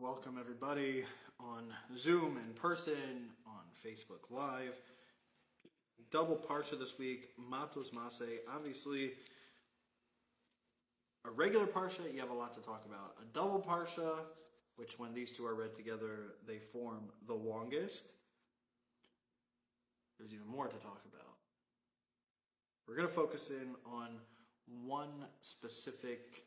Welcome everybody on Zoom, in person, on Facebook Live. Double Parsha this week, Matos Masei. Obviously, a regular Parsha, you have a lot to talk about. A double Parsha, which when these two are read together, they form the longest. There's even more to talk about. We're going to focus in on one specific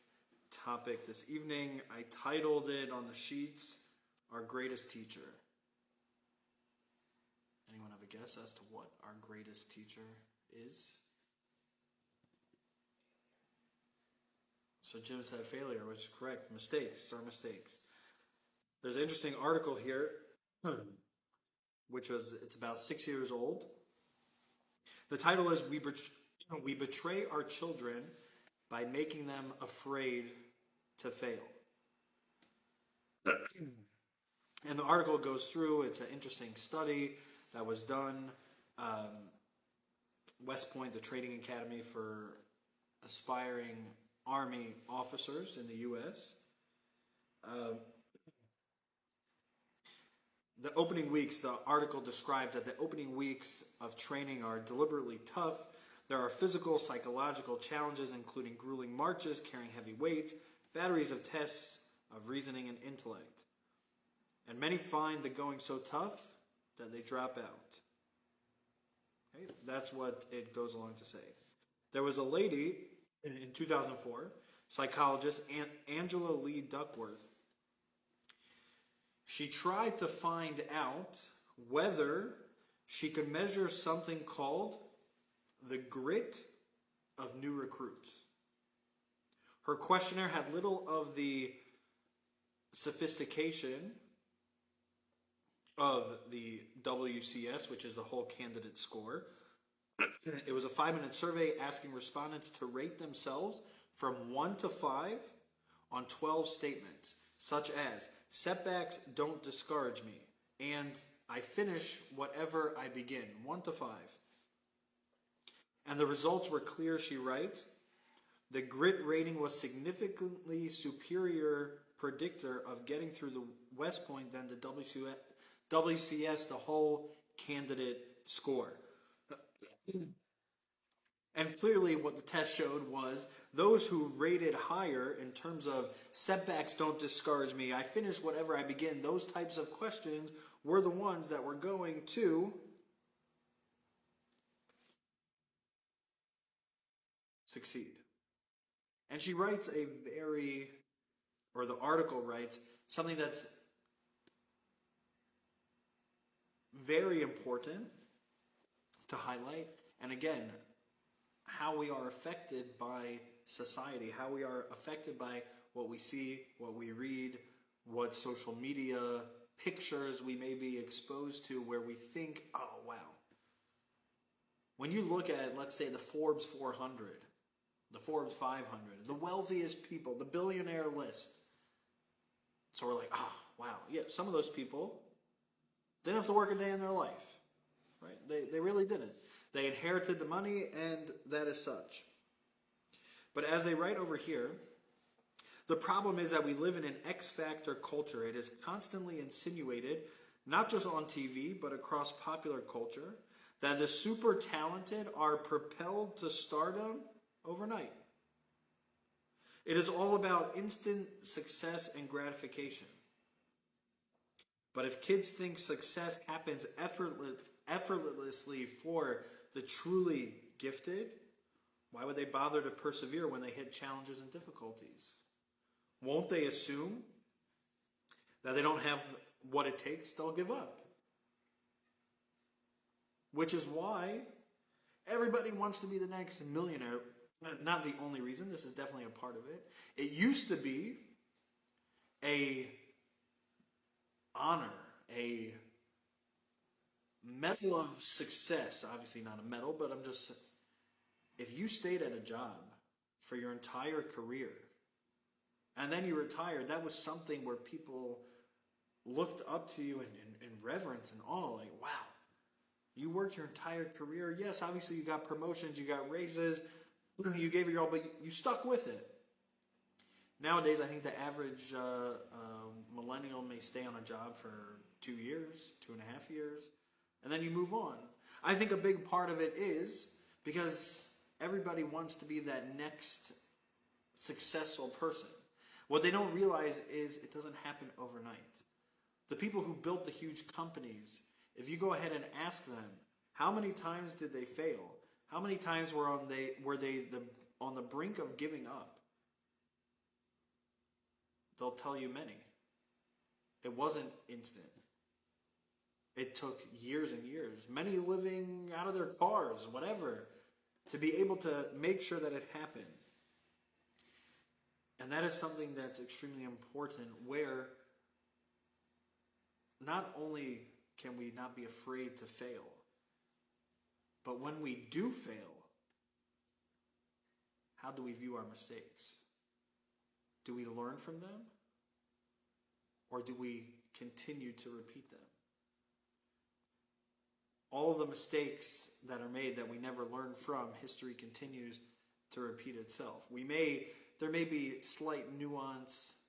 topic this evening. I titled it on the sheets, Our Greatest Teacher. Anyone have a guess as to what our greatest teacher is? So Jim said failure, which is correct. Mistakes are mistakes. There's an interesting article here, which was it's about six years old. The title is "We We Betray Our Children by Making Them Afraid to Fail." and the article goes through. It's an interesting study that was done. Um, West Point, the training academy for aspiring Army officers in the U.S. Um, the opening weeks, the article describes that the opening weeks of training are deliberately tough. There are physical, psychological challenges, including grueling marches, carrying heavy weights, batteries of tests of reasoning and intellect. And many find the going so tough that they drop out. Okay? That's what it goes along to say. There was a lady in, in 2004, psychologist Angela Lee Duckworth. She tried to find out whether she could measure something called the grit of new recruits. Her questionnaire had little of the sophistication of the WCS, which is the whole candidate score. It was a five minute survey asking respondents to rate themselves from 1 to 5 on 12 statements, such as setbacks don't discourage me, and I finish whatever I begin, 1 to 5. And the results were clear, she writes. The grit rating was significantly superior predictor of getting through the West Point than the WCS, the whole candidate score. And clearly, what the test showed was those who rated higher in terms of setbacks don't discourage me, I finish whatever I begin, those types of questions were the ones that were going to succeed. And she writes a very, or the article writes, something that's very important to highlight. And again, how we are affected by society, how we are affected by what we see, what we read, what social media pictures we may be exposed to where we think, oh, wow. When you look at, let's say, the Forbes 400, the Forbes 500, the wealthiest people, the billionaire list. So we're like, oh, wow. Yeah, some of those people didn't have to work a day in their life. Right? They, they really didn't. They inherited the money, and that is such. But as they write over here, the problem is that we live in an X factor culture. It is constantly insinuated, not just on TV, but across popular culture, that the super talented are propelled to stardom overnight. It is all about instant success and gratification. But if kids think success happens effortlessly for the truly gifted, why would they bother to persevere when they hit challenges and difficulties? Won't they assume that they don't have what it takes? They'll give up. Which is why everybody wants to be the next millionaire. Not the only reason, this is definitely a part of it. It used to be a honor, a medal of success. Obviously, not a medal, but I'm just if you stayed at a job for your entire career and then you retired, that was something where people looked up to you in, in, in reverence and awe, like, wow, you worked your entire career. Yes, obviously you got promotions, you got raises, you gave it your all, but you stuck with it. Nowadays, I think the average uh, uh, millennial may stay on a job for two years, two and a half years, and then you move on. I think a big part of it is because everybody wants to be that next successful person. What they don't realize is it doesn't happen overnight. The people who built the huge companies, if you go ahead and ask them, how many times did they fail? How many times were on they were they the on the brink of giving up? They'll tell you many. It wasn't instant. It took years and years, many living out of their cars, whatever, to be able to make sure that it happened. And that is something that's extremely important where not only can we not be afraid to fail, but when we do fail, how do we view our mistakes? Do we learn from them? Or do we continue to repeat them? All the mistakes that are made that we never learn from, history continues to repeat itself. We may there may be slight nuance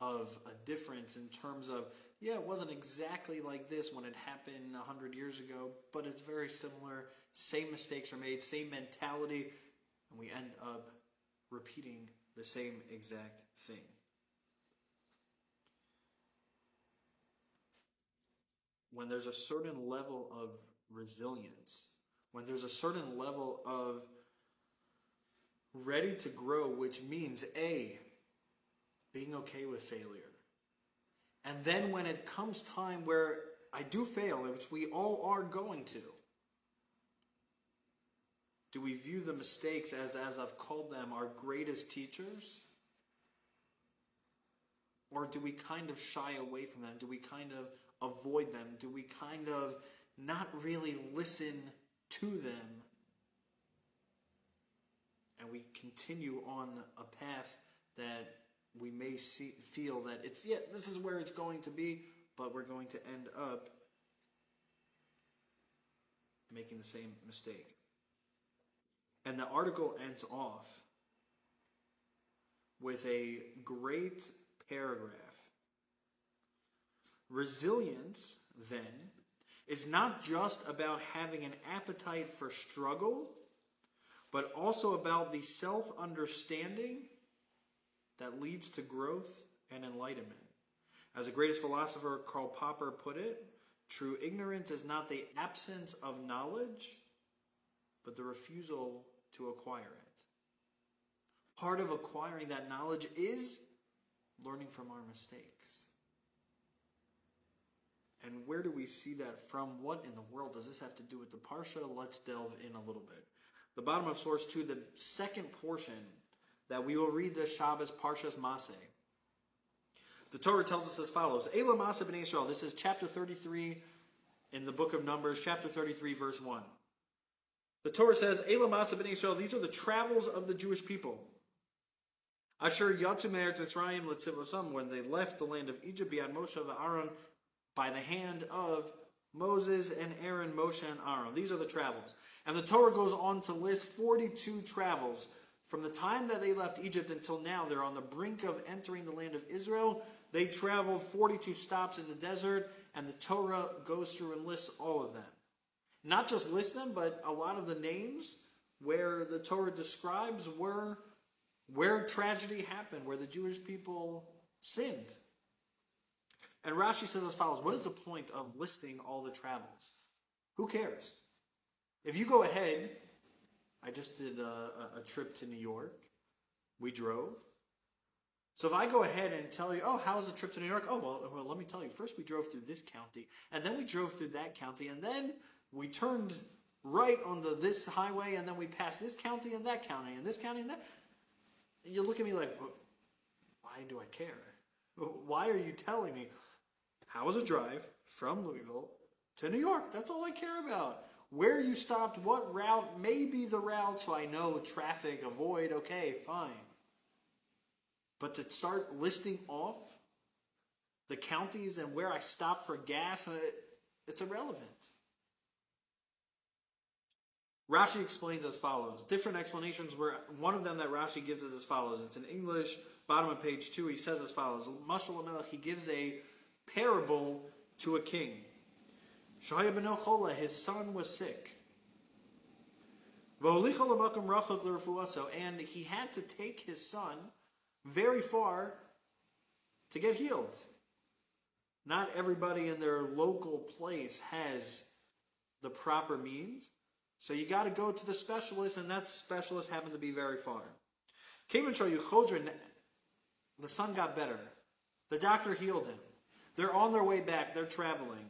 of a difference in terms of yeah, it wasn't exactly like this when it happened 100 years ago, but it's very similar. Same mistakes are made, same mentality, and we end up repeating the same exact thing. When there's a certain level of resilience, when there's a certain level of ready to grow, which means A, being okay with failure. And then when it comes time where I do fail, which we all are going to, do we view the mistakes as, as I've called them, our greatest teachers? Or do we kind of shy away from them? Do we kind of avoid them? Do we kind of not really listen to them and we continue on a path that we may see, feel that it's yeah this is where it's going to be but we're going to end up making the same mistake and the article ends off with a great paragraph resilience then is not just about having an appetite for struggle but also about the self understanding that leads to growth and enlightenment. As the greatest philosopher Karl Popper put it, true ignorance is not the absence of knowledge, but the refusal to acquire it. Part of acquiring that knowledge is learning from our mistakes. And where do we see that from? What in the world does this have to do with the Parsha? Let's delve in a little bit the bottom of source 2, the second portion that we will read the Shabbos Parshas Masei. The Torah tells us as follows Elah Maseh ben Israel. This is chapter 33 in the book of Numbers, chapter 33, verse 1. The Torah says, Elah Maseh ben Israel, these are the travels of the Jewish people. Asher Yatu Me'eretz Mitzrayim Letzivosam, when they left the land of Egypt, Biad Moshe of Aaron, by the hand of Moses and Aaron, Moshe and Aaron. These are the travels. And the Torah goes on to list 42 travels. From the time that they left Egypt until now, they're on the brink of entering the land of Israel. They traveled 42 stops in the desert, and the Torah goes through and lists all of them. Not just list them, but a lot of the names where the Torah describes were where tragedy happened, where the Jewish people sinned. And Rashi says as follows What is the point of listing all the travels? Who cares? If you go ahead, I just did a, a, trip to New York. We drove. So if I go ahead and tell you, oh, how was the trip to New York? Oh, well, well, let me tell you. First, we drove through this county, and then we drove through that county, and then we turned right on the this highway, and then we passed this county and that county and this county and that. You look at me like, why do I care? Why are you telling me? How was a drive from Louisville to New York? That's all I care about. Where you stopped, what route may be the route so I know traffic, avoid, okay, fine. But to start listing off the counties and where I stopped for gas, uh, it's irrelevant. Rashi explains as follows. Different explanations were one of them that Rashi gives is as follows. It's in English, bottom of page two. He says as follows: Mashal he gives a parable to a king. Shahaya ben Chola, his son was sick. And he had to take his son very far to get healed. Not everybody in their local place has the proper means. So you got to go to the specialist, and that specialist happened to be very far. Came and show you Chodron. The son got better. The doctor healed him. They're on their way back. They're traveling.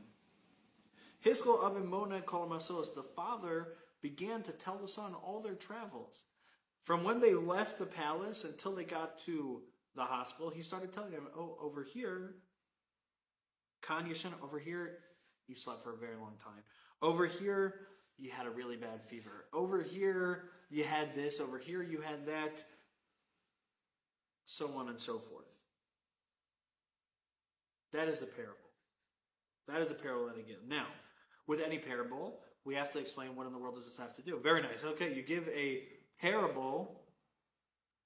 Hiskol Avim Mona Kolamasos. The father began to tell the son all their travels. From when they left the palace until they got to the hospital, he started telling them, Oh, over here, Khan Yashin, over here, you slept for a very long time. Over here, you had a really bad fever. Over here, you had this. Over here, you had that. So on and so forth. That is a parable. That is a parable that I give. Now, with any parable, we have to explain what in the world does this have to do. Very nice. Okay, you give a parable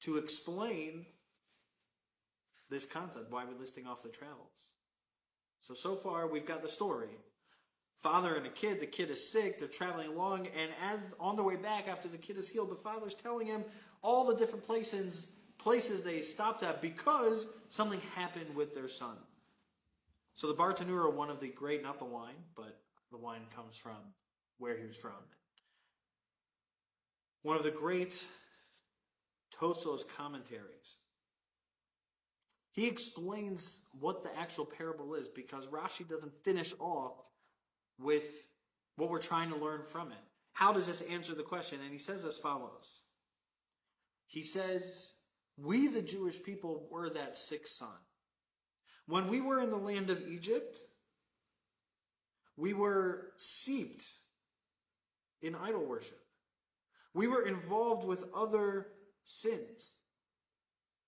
to explain this concept. Why are we listing off the travels? So, so far we've got the story. Father and a kid, the kid is sick, they're traveling along, and as on their way back after the kid is healed, the father's telling him all the different places places they stopped at because something happened with their son. So the Bartenura, one of the great, not the wine, but the wine comes from where he was from. One of the great Tosos commentaries. He explains what the actual parable is because Rashi doesn't finish off with what we're trying to learn from it. How does this answer the question? And he says as follows He says, We, the Jewish people, were that sick son. When we were in the land of Egypt, we were seeped in idol worship. We were involved with other sins.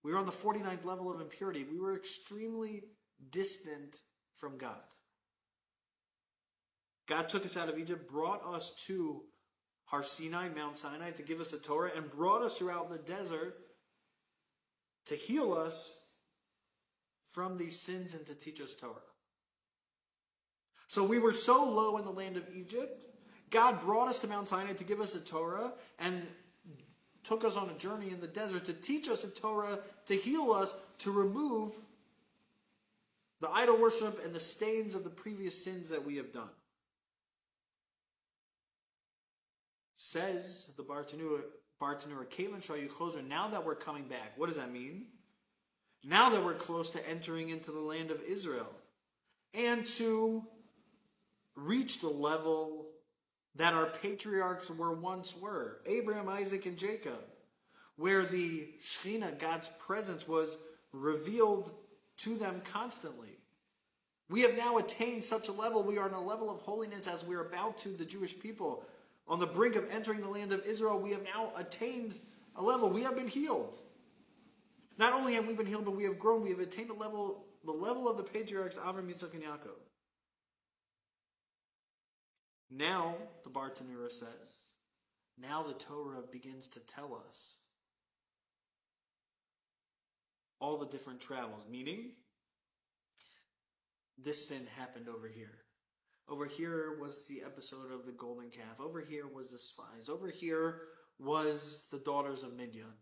We were on the 49th level of impurity. We were extremely distant from God. God took us out of Egypt, brought us to Har Sinai, Mount Sinai, to give us a Torah, and brought us throughout the desert to heal us from these sins and to teach us Torah. So we were so low in the land of Egypt God brought us to Mount Sinai to give us a Torah and took us on a journey in the desert to teach us a Torah, to heal us, to remove the idol worship and the stains of the previous sins that we have done. Says the Bartenura, Bartenura, Caitlin Shayu now that we're coming back, what does that mean? Now that we're close to entering into the land of Israel and to reach the level that our patriarchs were once were Abraham, Isaac, and Jacob, where the Shekhinah, God's presence, was revealed to them constantly. We have now attained such a level, we are on a level of holiness as we're about to, the Jewish people. On the brink of entering the land of Israel, we have now attained a level. We have been healed. Not only have we been healed, but we have grown. We have attained a level, the level of the patriarchs, Avram, Yitzchak, and Yaakov. Now, the Bar Bartenura says, now the Torah begins to tell us all the different travels, meaning this sin happened over here. Over here was the episode of the golden calf. Over here was the spies. Over here was the daughters of Midian.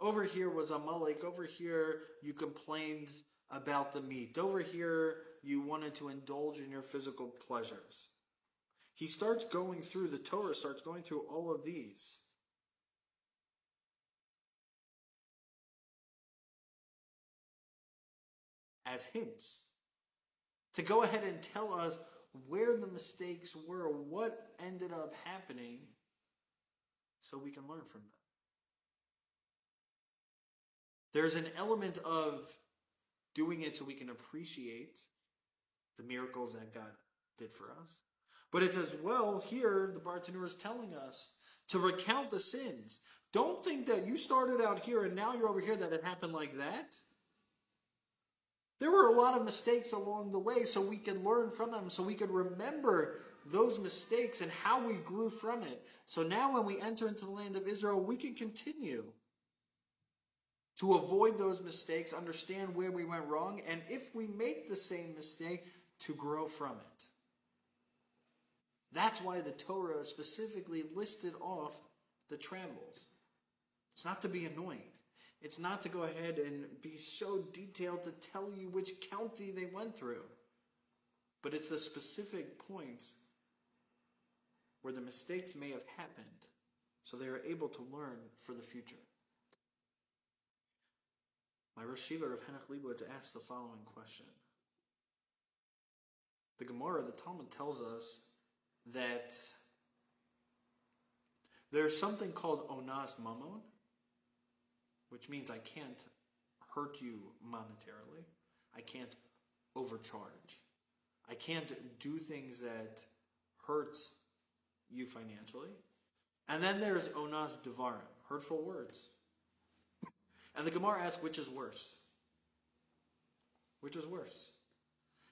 Over here was Amalek. Over here you complained about the meat. Over here you wanted to indulge in your physical pleasures. He starts going through, the Torah starts going through all of these. As hints to go ahead and tell us where the mistakes were, what ended up happening, so we can learn from them. There's an element of doing it so we can appreciate the miracles that God did for us. But it's as well here, the Bartenura is telling us to recount the sins. Don't think that you started out here and now you're over here that it happened like that. There were a lot of mistakes along the way, so we can learn from them, so we can remember those mistakes and how we grew from it. So now, when we enter into the land of Israel, we can continue to avoid those mistakes, understand where we went wrong, and if we make the same mistake, to grow from it. That's why the Torah specifically listed off the trammels. It's not to be annoying. It's not to go ahead and be so detailed to tell you which county they went through. But it's the specific points where the mistakes may have happened so they are able to learn for the future. My Rosh of Henoch Leibowitz asked the following question. The Gemara, the Talmud tells us that there's something called onas mamon, which means I can't hurt you monetarily. I can't overcharge. I can't do things that hurt you financially. And then there's onas devarim, hurtful words. And the Gemara asks, which is worse? Which is worse?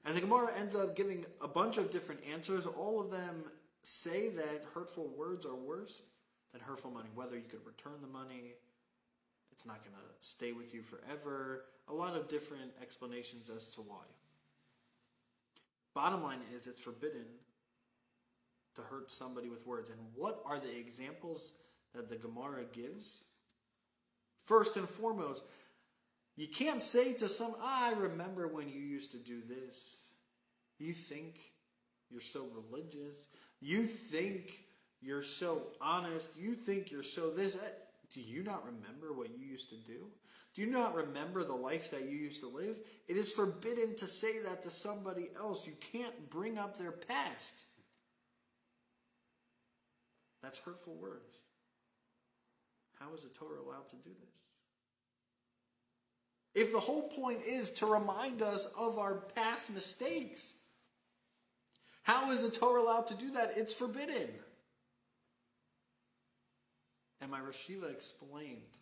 And the Gemara ends up giving a bunch of different answers. All of them say that hurtful words are worse than hurtful money. Whether you could return the money, it's not going to stay with you forever. A lot of different explanations as to why. Bottom line is, it's forbidden to hurt somebody with words. And what are the examples that the Gemara gives? First and foremost, you can't say to some, I remember when you used to do this. You think you're so religious. You think you're so honest. You think you're so this. Do you not remember what you used to do? Do you not remember the life that you used to live? It is forbidden to say that to somebody else. You can't bring up their past. That's hurtful words. How is the Torah allowed to do this? If the whole point is to remind us of our past mistakes, how is the Torah allowed to do that? It's forbidden. And my Rosh Yeshiva explained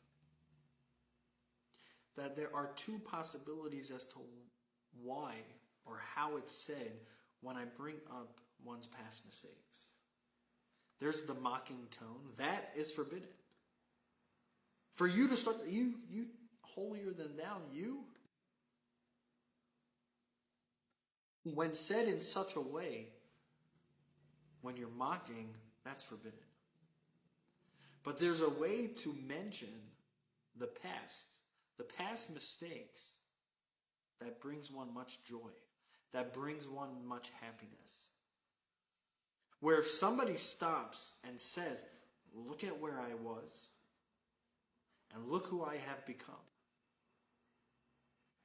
that there are two possibilities as to why or how it's said when I bring up one's past mistakes. There's the mocking tone. That is forbidden. For you to start, you, you holier than thou, you? When said in such a way, when you're mocking, that's forbidden. But there's a way to mention the past, the past mistakes that brings one much joy, that brings one much happiness. Where if somebody stops and says, Look at where I was, and look who I have become.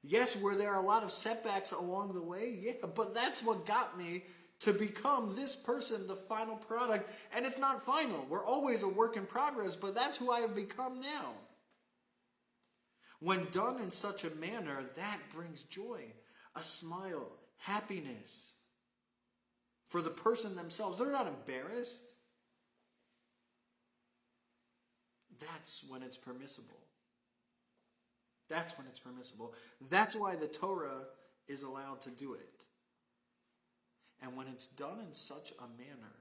Yes, were there a lot of setbacks along the way? Yeah, but that's what got me to become this person, the final product. And it's not final. We're always a work in progress, but that's who I have become now. When done in such a manner, that brings joy, a smile, happiness for the person themselves. They're not embarrassed. That's when it's permissible. That's when it's permissible. That's why the Torah is allowed to do it. And when it's done in such a manner,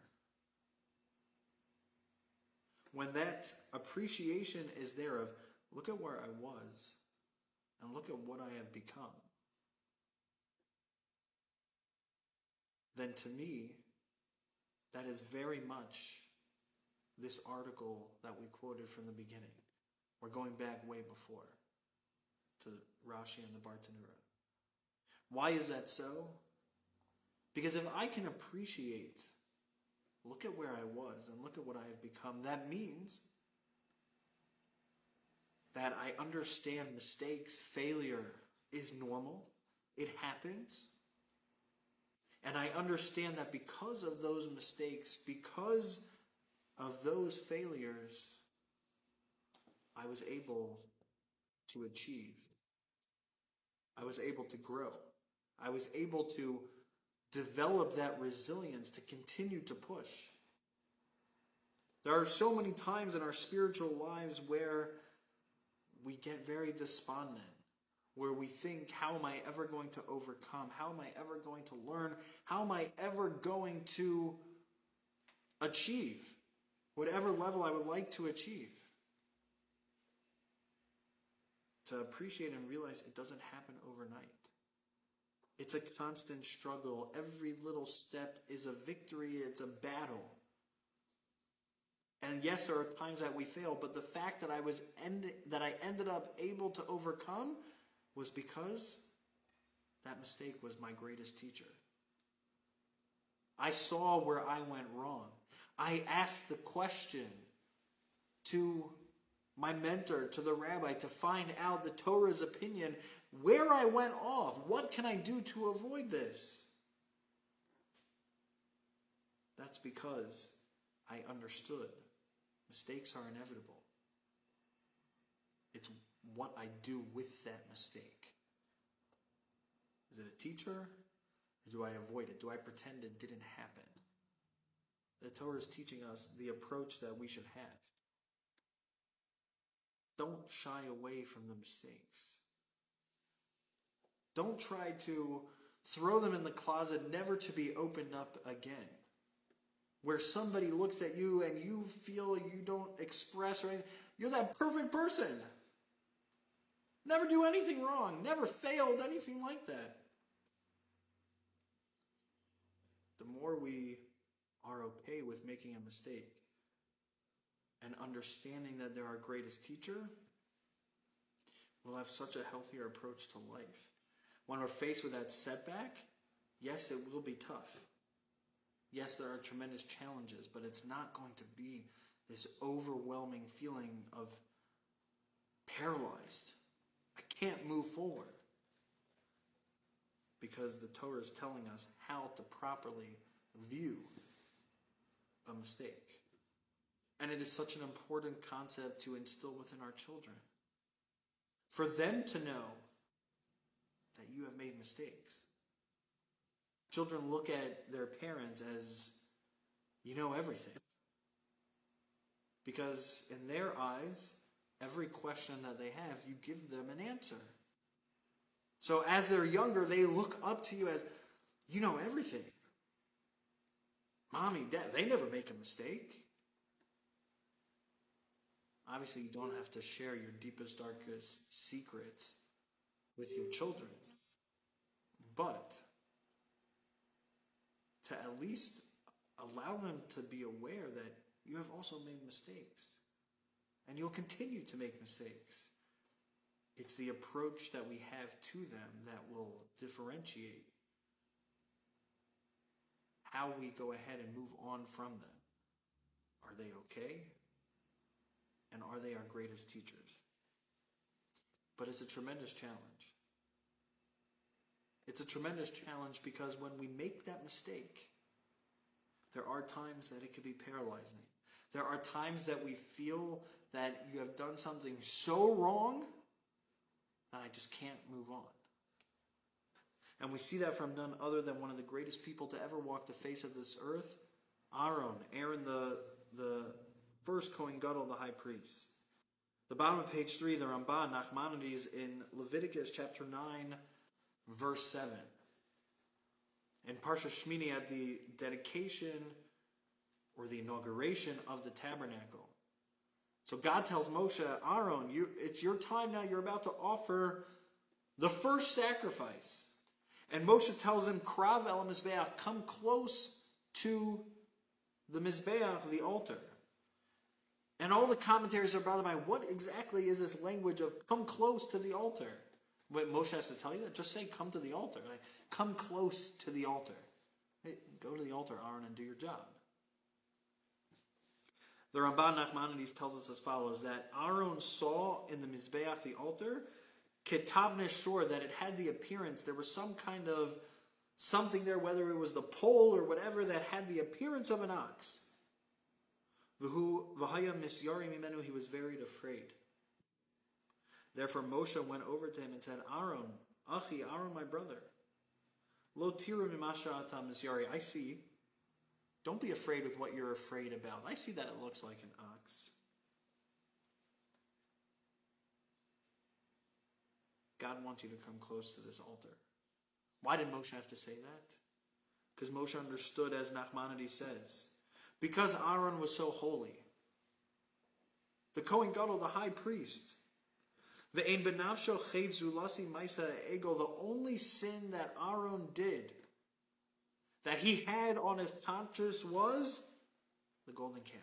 when that appreciation is there of, look at where I was, and look at what I have become, then to me, that is very much this article that we quoted from the beginning. We're going back way before to Rashi and the Bartenura. Why is that so? Because if I can appreciate, look at where I was and look at what I have become, that means that I understand mistakes, failure is normal, it happens. And I understand that because of those mistakes, because of those failures, I was able to achieve. I was able to grow. I was able to develop that resilience to continue to push. There are so many times in our spiritual lives where we get very despondent, where we think, how am I ever going to overcome? How am I ever going to learn? How am I ever going to achieve whatever level I would like to achieve? To appreciate and realize it doesn't happen overnight. It's a constant struggle. Every little step is a victory, it's a battle. And yes, there are times that we fail, but the fact that I was end, that I ended up able to overcome was because that mistake was my greatest teacher. I saw where I went wrong. I asked the question to my mentor, to the rabbi, to find out the Torah's opinion where I went off. What can I do to avoid this? That's because I understood mistakes are inevitable. It's what I do with that mistake. Is it a teacher? Or do I avoid it? Do I pretend it didn't happen? The Torah is teaching us the approach that we should have. Don't shy away from the mistakes. Don't try to throw them in the closet, never to be opened up again. Where somebody looks at you and you feel you don't express or anything, you're that perfect person. Never do anything wrong, never failed, anything like that. The more we are okay with making a mistake and understanding that they're our greatest teacher, we'll have such a healthier approach to life. When we're faced with that setback, yes, it will be tough. Yes, there are tremendous challenges, but it's not going to be this overwhelming feeling of paralyzed. I can't move forward. Because the Torah is telling us how to properly view a mistake. And it is such an important concept to instill within our children. For them to know that you have made mistakes. Children look at their parents as you know everything. Because in their eyes, every question that they have, you give them an answer. So as they're younger, they look up to you as you know everything. Mommy, dad, they never make a mistake. Obviously, you don't have to share your deepest, darkest secrets with your children. But to at least allow them to be aware that you have also made mistakes and you'll continue to make mistakes. It's the approach that we have to them that will differentiate how we go ahead and move on from them. Are they okay? And are they our greatest teachers? But it's a tremendous challenge. It's a tremendous challenge because when we make that mistake, there are times that it can be paralyzing. There are times that we feel that you have done something so wrong that I just can't move on. And we see that from none other than one of the greatest people to ever walk the face of this earth, Aaron, Aaron the, the first Kohen Gadol, the high priest. The bottom of page 3, the Ramban, Nachmanides, in Leviticus chapter 9, verse 7. In Parsha Shmini, at the dedication or the inauguration of the tabernacle. So God tells Moshe, Aaron, you, it's your time now. You're about to offer the first sacrifice. And Moshe tells him, Krav el Mizbeach, come close to the Mizbeach, the altar. And all the commentaries are bothered by what exactly is this language of come close to the altar? What Moshe has to tell you that? Just say come to the altar. Like, come close to the altar. Hey, go to the altar, Aaron, and do your job. The Ramban Nachmanides tells us as follows that Aaron saw in the Mizbeach, the altar, Ketavne Shor, that it had the appearance, there was some kind of something there, whether it was the pole or whatever, that had the appearance of an ox. V'haya misyari mimenu, he was very afraid. Therefore Moshe went over to him and said, Aaron, Achi, Aaron, my brother, Lo tiru mimasha atam misyari, I see don't be afraid with what you're afraid about. I see that it looks like an ox. God wants you to come close to this altar. Why did Moshe have to say that? Because Moshe understood, as Nachmanides says, because Aaron was so holy. The Kohen Gadol, the high priest, the only sin that Aaron did, that he had on his conscience was the golden calf.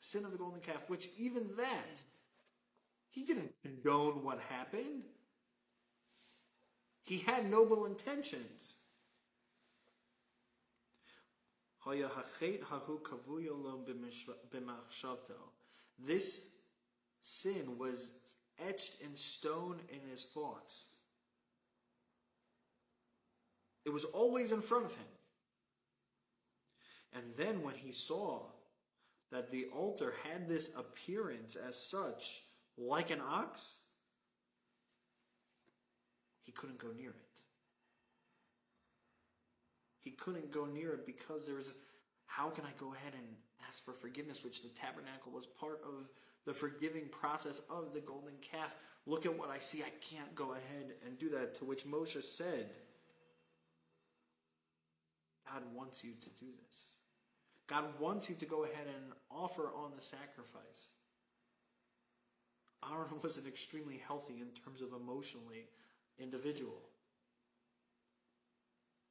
The sin of the golden calf, which even that, he didn't condone what happened. He had noble intentions. This sin was etched in stone in his thoughts. It was always in front of him. And then when he saw that the altar had this appearance as such, like an ox, he couldn't go near it. He couldn't go near it because there was, how can I go ahead and ask for forgiveness, which the tabernacle was part of the forgiving process of the golden calf. Look at what I see. I can't go ahead and do that. To which Moshe said, God wants you to do this. God wants you to go ahead and offer on the sacrifice. Aaron was an extremely healthy in terms of emotionally individual.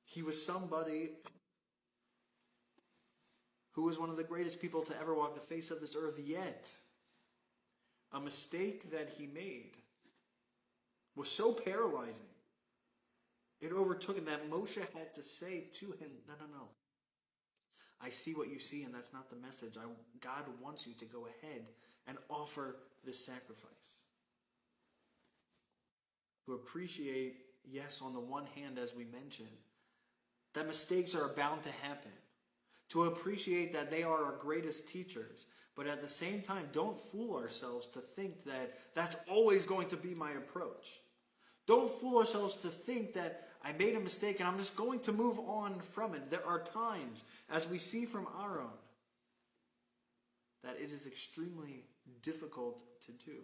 He was somebody who was one of the greatest people to ever walk the face of this earth, yet a mistake that he made was so paralyzing. It overtook him that Moshe had to say to him, No, no, no. I see what you see, and that's not the message. I, God wants you to go ahead and offer this sacrifice. To appreciate, yes, on the one hand, as we mentioned, that mistakes are bound to happen. To appreciate that they are our greatest teachers. But at the same time, don't fool ourselves to think that that's always going to be my approach. Don't fool ourselves to think that I made a mistake and I'm just going to move on from it. There are times, as we see from our own, that it is extremely difficult to do.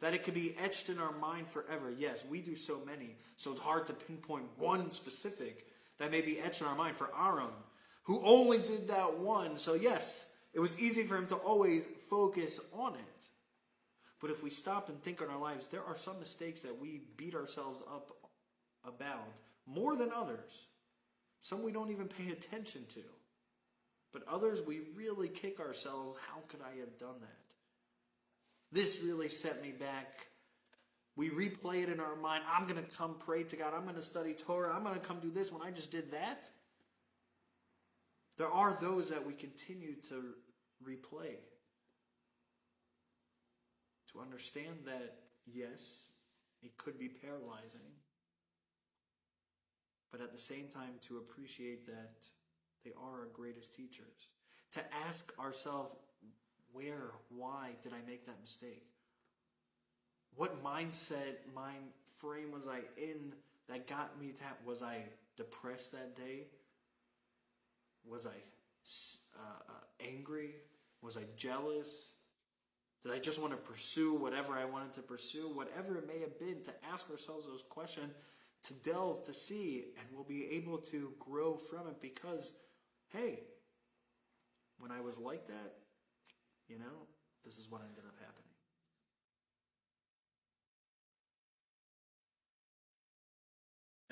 That it could be etched in our mind forever. Yes, we do so many, so it's hard to pinpoint one specific that may be etched in our mind for Aaron, who only did that one. So, yes, it was easy for him to always focus on it. But if we stop and think on our lives, there are some mistakes that we beat ourselves up about more than others. Some we don't even pay attention to. But others we really kick ourselves. How could I have done that? This really set me back. We replay it in our mind. I'm going to come pray to God. I'm going to study Torah. I'm going to come do this when I just did that. There are those that we continue to replay. To understand that, yes, it could be paralyzing, but at the same time to appreciate that they are our greatest teachers. To ask ourselves, where, why did I make that mistake? What mindset, mind frame was I in that got me to, was I depressed that day? Was I uh, uh, angry? Was I jealous? Did I just want to pursue whatever I wanted to pursue? Whatever it may have been, to ask ourselves those questions, to delve, to see, and we'll be able to grow from it because, hey, when I was like that, you know, this is what ended up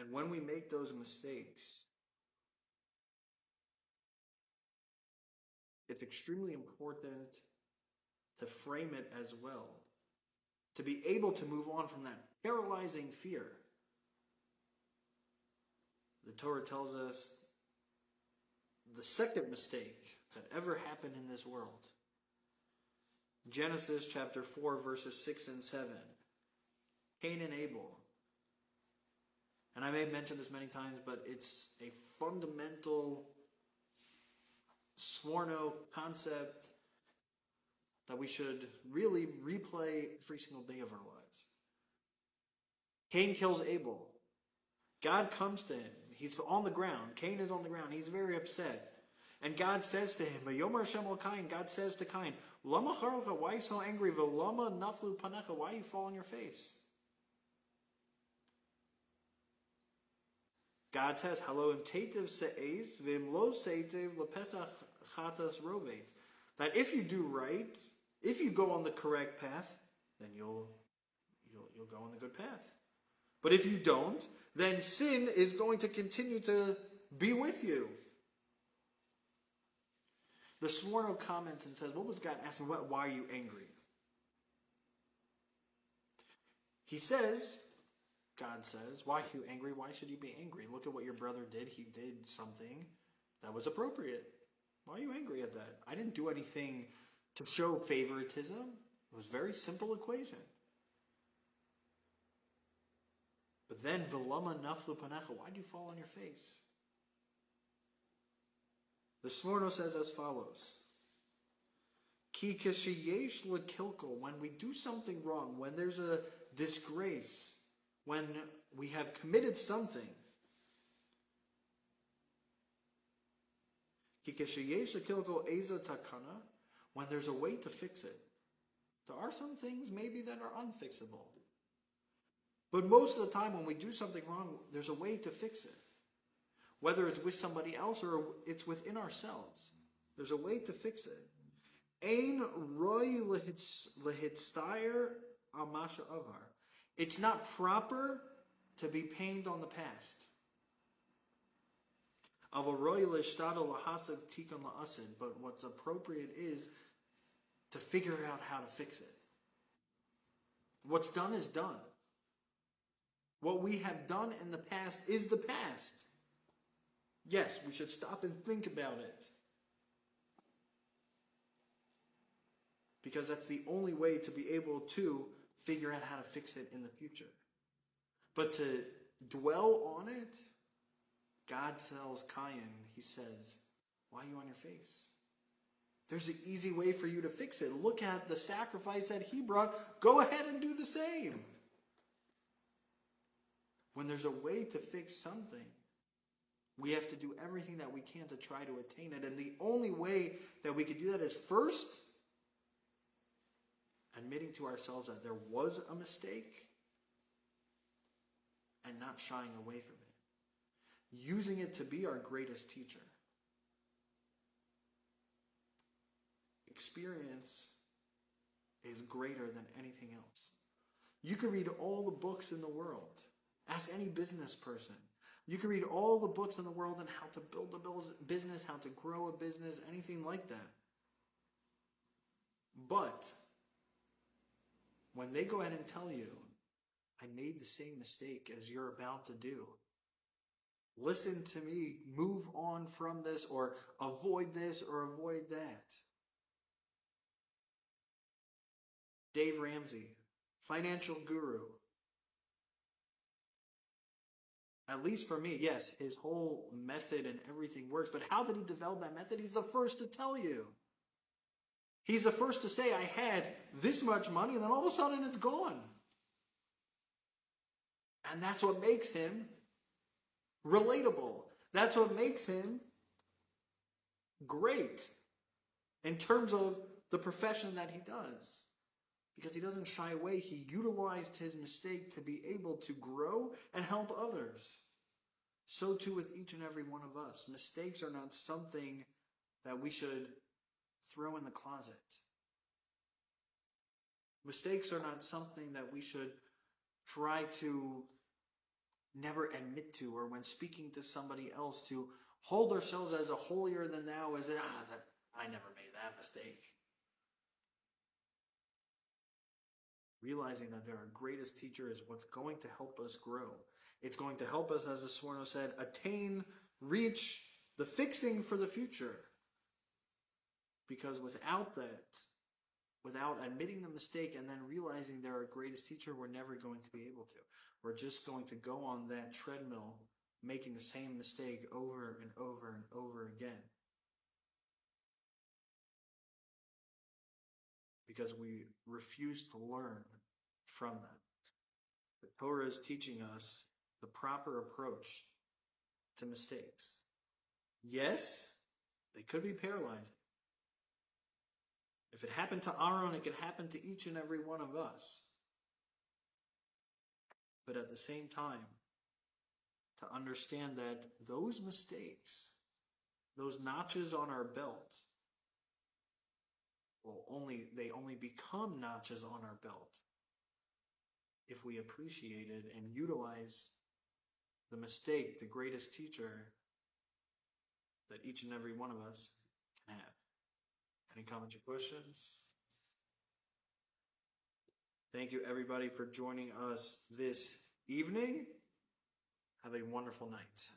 And when we make those mistakes, it's extremely important to frame it as well. To be able to move on from that paralyzing fear. The Torah tells us the second mistake that ever happened in this world. Genesis chapter 4, verses 6 and 7. Cain and Abel. And I may have mentioned this many times, but it's a fundamental Sforno concept that we should really replay every single day of our lives. Cain kills Abel. God comes to him. He's on the ground. Cain is on the ground. He's very upset. And God says to him, Yomer Hashem Cain, God says to Cain, Lama why are you so angry? Velama naflu panecha, why are you fall on your face? God says, "Halo imtativ se'ez v'im lo se'etiv lepesach chatas rovet." That if you do right, if you go on the correct path, then you'll you'll you'll go on the good path. But if you don't, then sin is going to continue to be with you. The Sforno comments and says, What was God asking? Why are you angry? He says, God says, Why are you angry? Why should you be angry? Look at what your brother did. He did something that was appropriate. Why are you angry at that? I didn't do anything to show favoritism. It was a very simple equation. But then, Vilama naflu panecha, why'd you fall on your face? The Sforno says as follows. Ki kishiyesh lekilkol, when we do something wrong, when there's a disgrace, when we have committed something, when there's a way to fix it. There are some things maybe that are unfixable. But most of the time when we do something wrong, there's a way to fix it whether it's with somebody else or it's within ourselves. There's a way to fix it. Roy amasha avar. It's not proper to be pained on the past. But what's appropriate is to figure out how to fix it. What's done is done. What we have done in the past is the past. Yes, we should stop and think about it. Because that's the only way to be able to figure out how to fix it in the future. But to dwell on it, God tells Cain, he says, Why are you on your face? There's an easy way for you to fix it. Look at the sacrifice that he brought. Go ahead and do the same. When there's a way to fix something, we have to do everything that we can to try to attain it. And the only way that we could do that is first admitting to ourselves that there was a mistake and not shying away from it. Using it to be our greatest teacher. Experience is greater than anything else. You can read all the books in the world. Ask any business person. You can read all the books in the world on how to build a business, how to grow a business, anything like that. But when they go ahead and tell you, I made the same mistake as you're about to do, listen to me, move on from this, or avoid this, or avoid that. Dave Ramsey, financial guru, At least for me, yes, his whole method and everything works. But how did he develop that method? He's the first to tell you. He's the first to say, I had this much money, and then all of a sudden it's gone. And that's what makes him relatable. That's what makes him great in terms of the profession that he does because he doesn't shy away. He utilized his mistake to be able to grow and help others. So too with each and every one of us. Mistakes are not something that we should throw in the closet. Mistakes are not something that we should try to never admit to, or when speaking to somebody else, to hold ourselves as a holier than thou, as ah, that I never made that mistake. realizing that our greatest teacher is what's going to help us grow. It's going to help us, as the Sforno said, attain, reach the fixing for the future. Because without that, without admitting the mistake and then realizing they're our greatest teacher, we're never going to be able to. We're just going to go on that treadmill, making the same mistake over and over and over again. because we refuse to learn from them. The Torah is teaching us the proper approach to mistakes. Yes, they could be paralyzing. If it happened to Aaron, it could happen to each and every one of us. But at the same time, to understand that those mistakes, those notches on our belt, will only they only become notches on our belt if we appreciate it and utilize the mistake, the greatest teacher that each and every one of us can have. Any comments or questions? Thank you, everybody, for joining us this evening. Have a wonderful night.